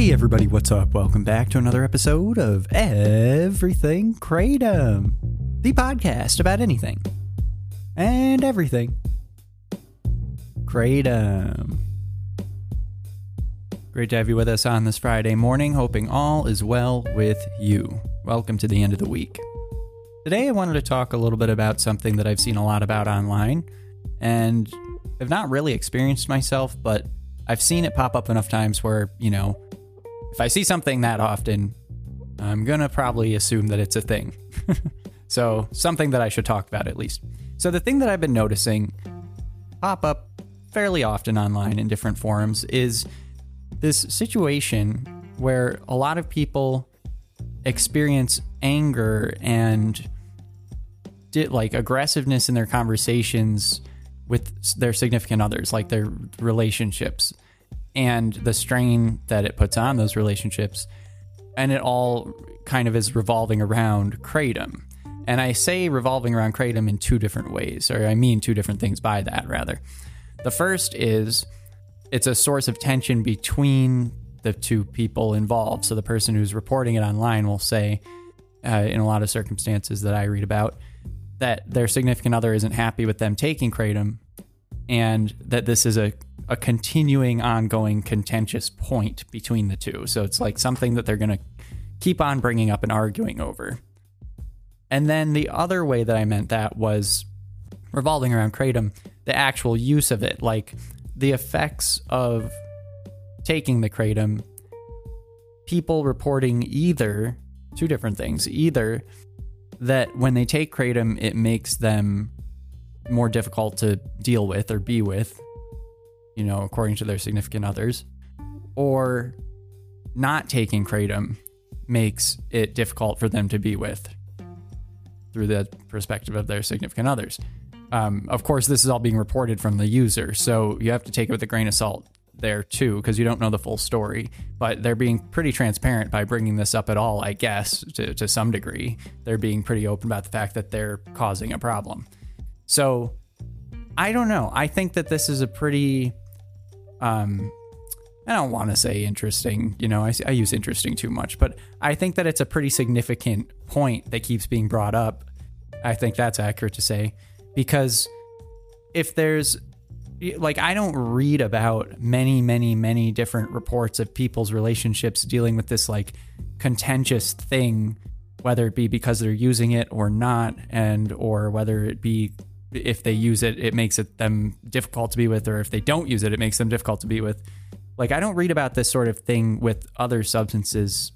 Hey everybody, what's up? Welcome back to another episode of Everything Kratom, the podcast about anything and everything. Kratom. Great to have you with us on this Friday morning, hoping all is well with you. Welcome to the end of the week. Today I wanted to talk a little bit about something that I've seen a lot about online and have not really experienced myself, but I've seen it pop up enough times where, you know, if I see something that often, I'm going to probably assume that it's a thing. so, something that I should talk about at least. So, the thing that I've been noticing pop up fairly often online in different forums is this situation where a lot of people experience anger and like aggressiveness in their conversations with their significant others, like their relationships and the strain that it puts on those relationships. And it all kind of is revolving around Kratom. And I say revolving around Kratom in two different ways, or I mean two different things by that, rather. The first is it's a source of tension between the two people involved. So the person who's reporting it online will say, uh, in a lot of circumstances that I read about, that their significant other isn't happy with them taking Kratom and that this is a a continuing, ongoing, contentious point between the two. So it's like something that they're going to keep on bringing up and arguing over. And then the other way that I meant that was revolving around Kratom, the actual use of it, like the effects of taking the Kratom, people reporting either two different things either that when they take Kratom, it makes them more difficult to deal with or be with you know, according to their significant others, or not taking kratom makes it difficult for them to be with through the perspective of their significant others. Um, of course, this is all being reported from the user, so you have to take it with a grain of salt there too, because you don't know the full story. But they're being pretty transparent by bringing this up at all, I guess, to, to some degree. They're being pretty open about the fact that they're causing a problem. So I don't know. I think that this is a pretty um I don't want to say interesting, you know, I, I use interesting too much, but I think that it's a pretty significant point that keeps being brought up. I think that's accurate to say because if there's like I don't read about many many many different reports of people's relationships dealing with this like contentious thing whether it be because they're using it or not and or whether it be if they use it, it makes it them difficult to be with, or if they don't use it, it makes them difficult to be with. Like I don't read about this sort of thing with other substances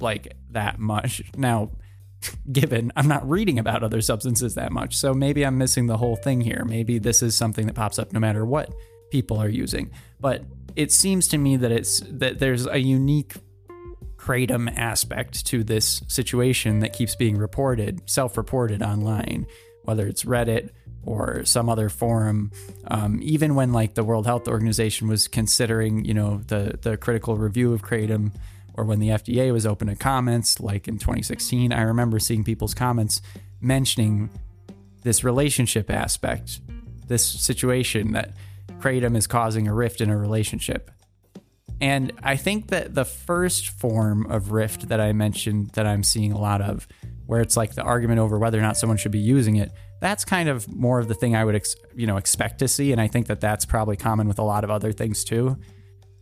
like that much. Now, given I'm not reading about other substances that much, so maybe I'm missing the whole thing here. Maybe this is something that pops up no matter what people are using. But it seems to me that it's that there's a unique kratom aspect to this situation that keeps being reported, self-reported online, whether it's Reddit or some other forum. Um, even when like the World Health Organization was considering, you know, the the critical review of kratom, or when the FDA was open to comments, like in 2016, I remember seeing people's comments mentioning this relationship aspect, this situation that kratom is causing a rift in a relationship. And I think that the first form of rift that I mentioned that I'm seeing a lot of, where it's like the argument over whether or not someone should be using it, that's kind of more of the thing I would ex- you know expect to see, and I think that that's probably common with a lot of other things too.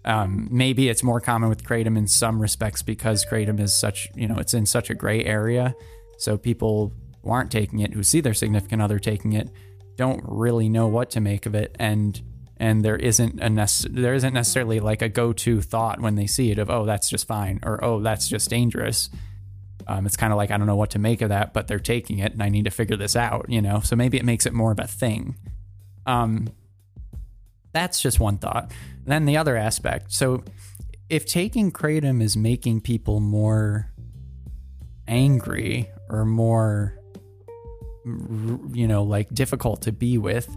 Um, maybe it's more common with kratom in some respects because kratom is such you know it's in such a gray area, so people who aren't taking it, who see their significant other taking it, don't really know what to make of it, and and there isn't a nece- there isn't necessarily like a go to thought when they see it of oh that's just fine or oh that's just dangerous um, it's kind of like I don't know what to make of that, but they're taking it, and I need to figure this out. You know, so maybe it makes it more of a thing. Um, that's just one thought. And then the other aspect. So, if taking kratom is making people more angry or more, you know, like difficult to be with,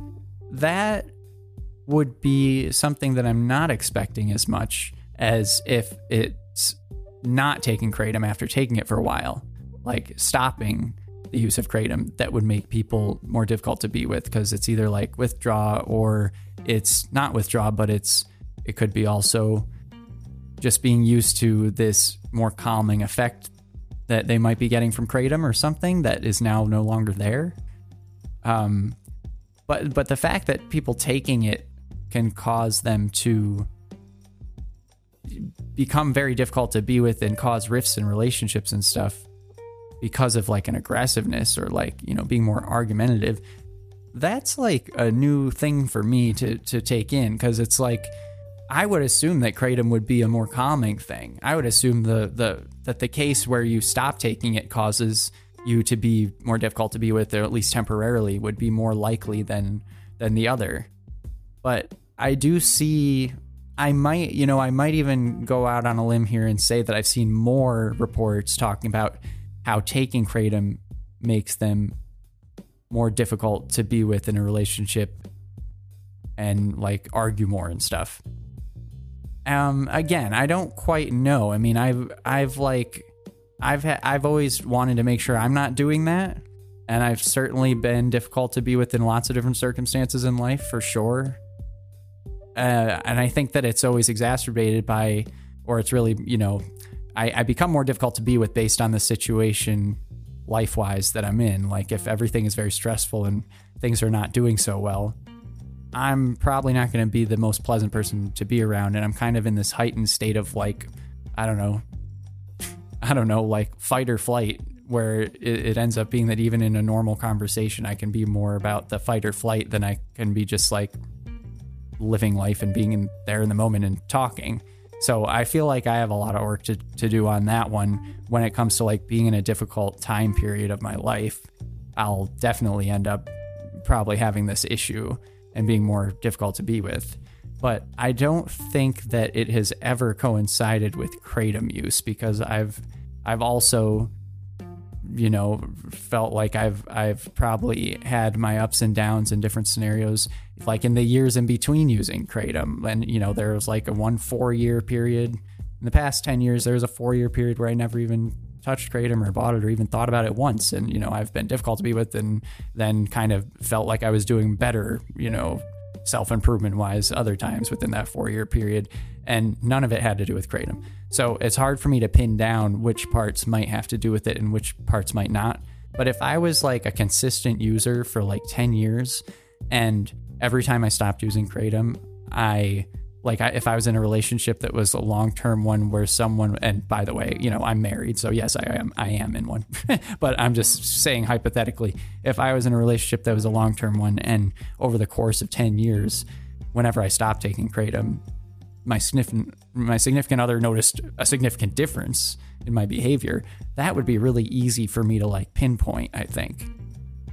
that would be something that I'm not expecting as much as if it's not taking kratom after taking it for a while, like stopping the use of kratom that would make people more difficult to be with because it's either like withdraw or it's not withdraw, but it's it could be also just being used to this more calming effect that they might be getting from kratom or something that is now no longer there. Um, but but the fact that people taking it can cause them to become very difficult to be with and cause rifts in relationships and stuff because of like an aggressiveness or like you know being more argumentative that's like a new thing for me to to take in because it's like I would assume that kratom would be a more calming thing. I would assume the the that the case where you stop taking it causes you to be more difficult to be with, or at least temporarily, would be more likely than than the other. But I do see. I might, you know, I might even go out on a limb here and say that I've seen more reports talking about how taking kratom makes them more difficult to be with in a relationship and like argue more and stuff. Um again, I don't quite know. I mean, I've I've like I've ha- I've always wanted to make sure I'm not doing that. And I've certainly been difficult to be with in lots of different circumstances in life for sure. Uh, and I think that it's always exacerbated by, or it's really, you know, I, I become more difficult to be with based on the situation life wise that I'm in. Like if everything is very stressful and things are not doing so well, I'm probably not going to be the most pleasant person to be around. And I'm kind of in this heightened state of like, I don't know, I don't know, like fight or flight, where it, it ends up being that even in a normal conversation, I can be more about the fight or flight than I can be just like living life and being in there in the moment and talking. So I feel like I have a lot of work to, to do on that one when it comes to like being in a difficult time period of my life. I'll definitely end up probably having this issue and being more difficult to be with. But I don't think that it has ever coincided with kratom use because I've I've also you know felt like I've I've probably had my ups and downs in different scenarios like in the years in between using kratom. And you know there was like a one 4 year period. In the past 10 years there was a 4 year period where I never even touched kratom or bought it or even thought about it once. And you know I've been difficult to be with and then kind of felt like I was doing better you know self improvement wise other times within that 4 year period and none of it had to do with kratom so it's hard for me to pin down which parts might have to do with it and which parts might not. But if I was like a consistent user for like 10 years and every time I stopped using Kratom, I like I, if I was in a relationship that was a long term one where someone and by the way, you know, I'm married, so yes, I am I am in one. but I'm just saying hypothetically, if I was in a relationship that was a long term one and over the course of 10 years, whenever I stopped taking Kratom, my significant my significant other noticed a significant difference in my behavior, that would be really easy for me to like pinpoint, I think.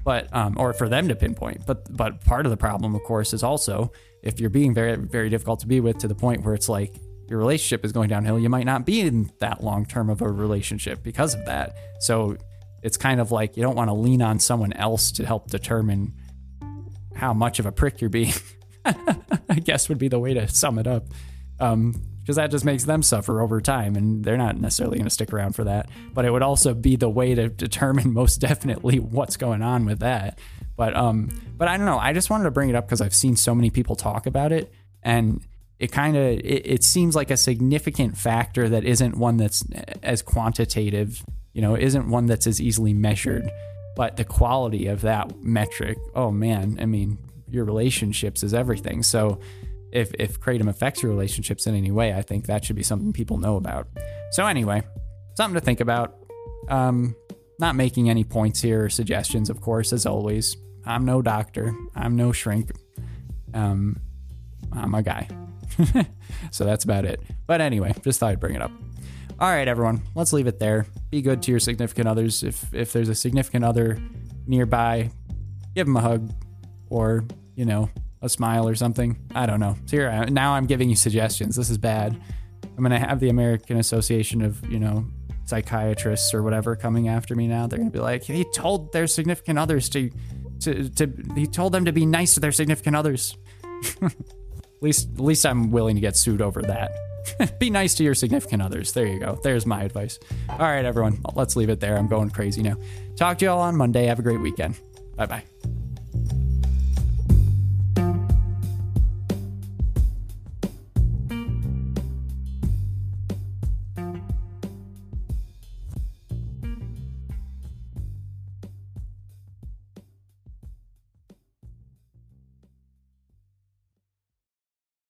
But um, or for them to pinpoint. But but part of the problem, of course, is also if you're being very very difficult to be with to the point where it's like your relationship is going downhill, you might not be in that long term of a relationship because of that. So it's kind of like you don't want to lean on someone else to help determine how much of a prick you're being. I guess would be the way to sum it up because um, that just makes them suffer over time, and they're not necessarily going to stick around for that. But it would also be the way to determine most definitely what's going on with that. But um, but I don't know. I just wanted to bring it up because I've seen so many people talk about it, and it kind of it, it seems like a significant factor that isn't one that's as quantitative. You know, isn't one that's as easily measured. But the quality of that metric, oh man, I mean, your relationships is everything. So if if kratom affects your relationships in any way, I think that should be something people know about. So anyway, something to think about. Um, not making any points here or suggestions, of course, as always. I'm no doctor. I'm no shrink. Um, I'm a guy. so that's about it. But anyway, just thought I'd bring it up. All right, everyone, let's leave it there. Be good to your significant others. If if there's a significant other nearby, give them a hug, or you know, a smile or something. I don't know. So here, now I'm giving you suggestions. This is bad. I'm gonna have the American Association of you know psychiatrists or whatever coming after me now. They're gonna be like, he told their significant others to, to, to he told them to be nice to their significant others. at least, at least I'm willing to get sued over that. be nice to your significant others. There you go. There's my advice. All right, everyone. Let's leave it there. I'm going crazy now. Talk to y'all on Monday. Have a great weekend. Bye bye.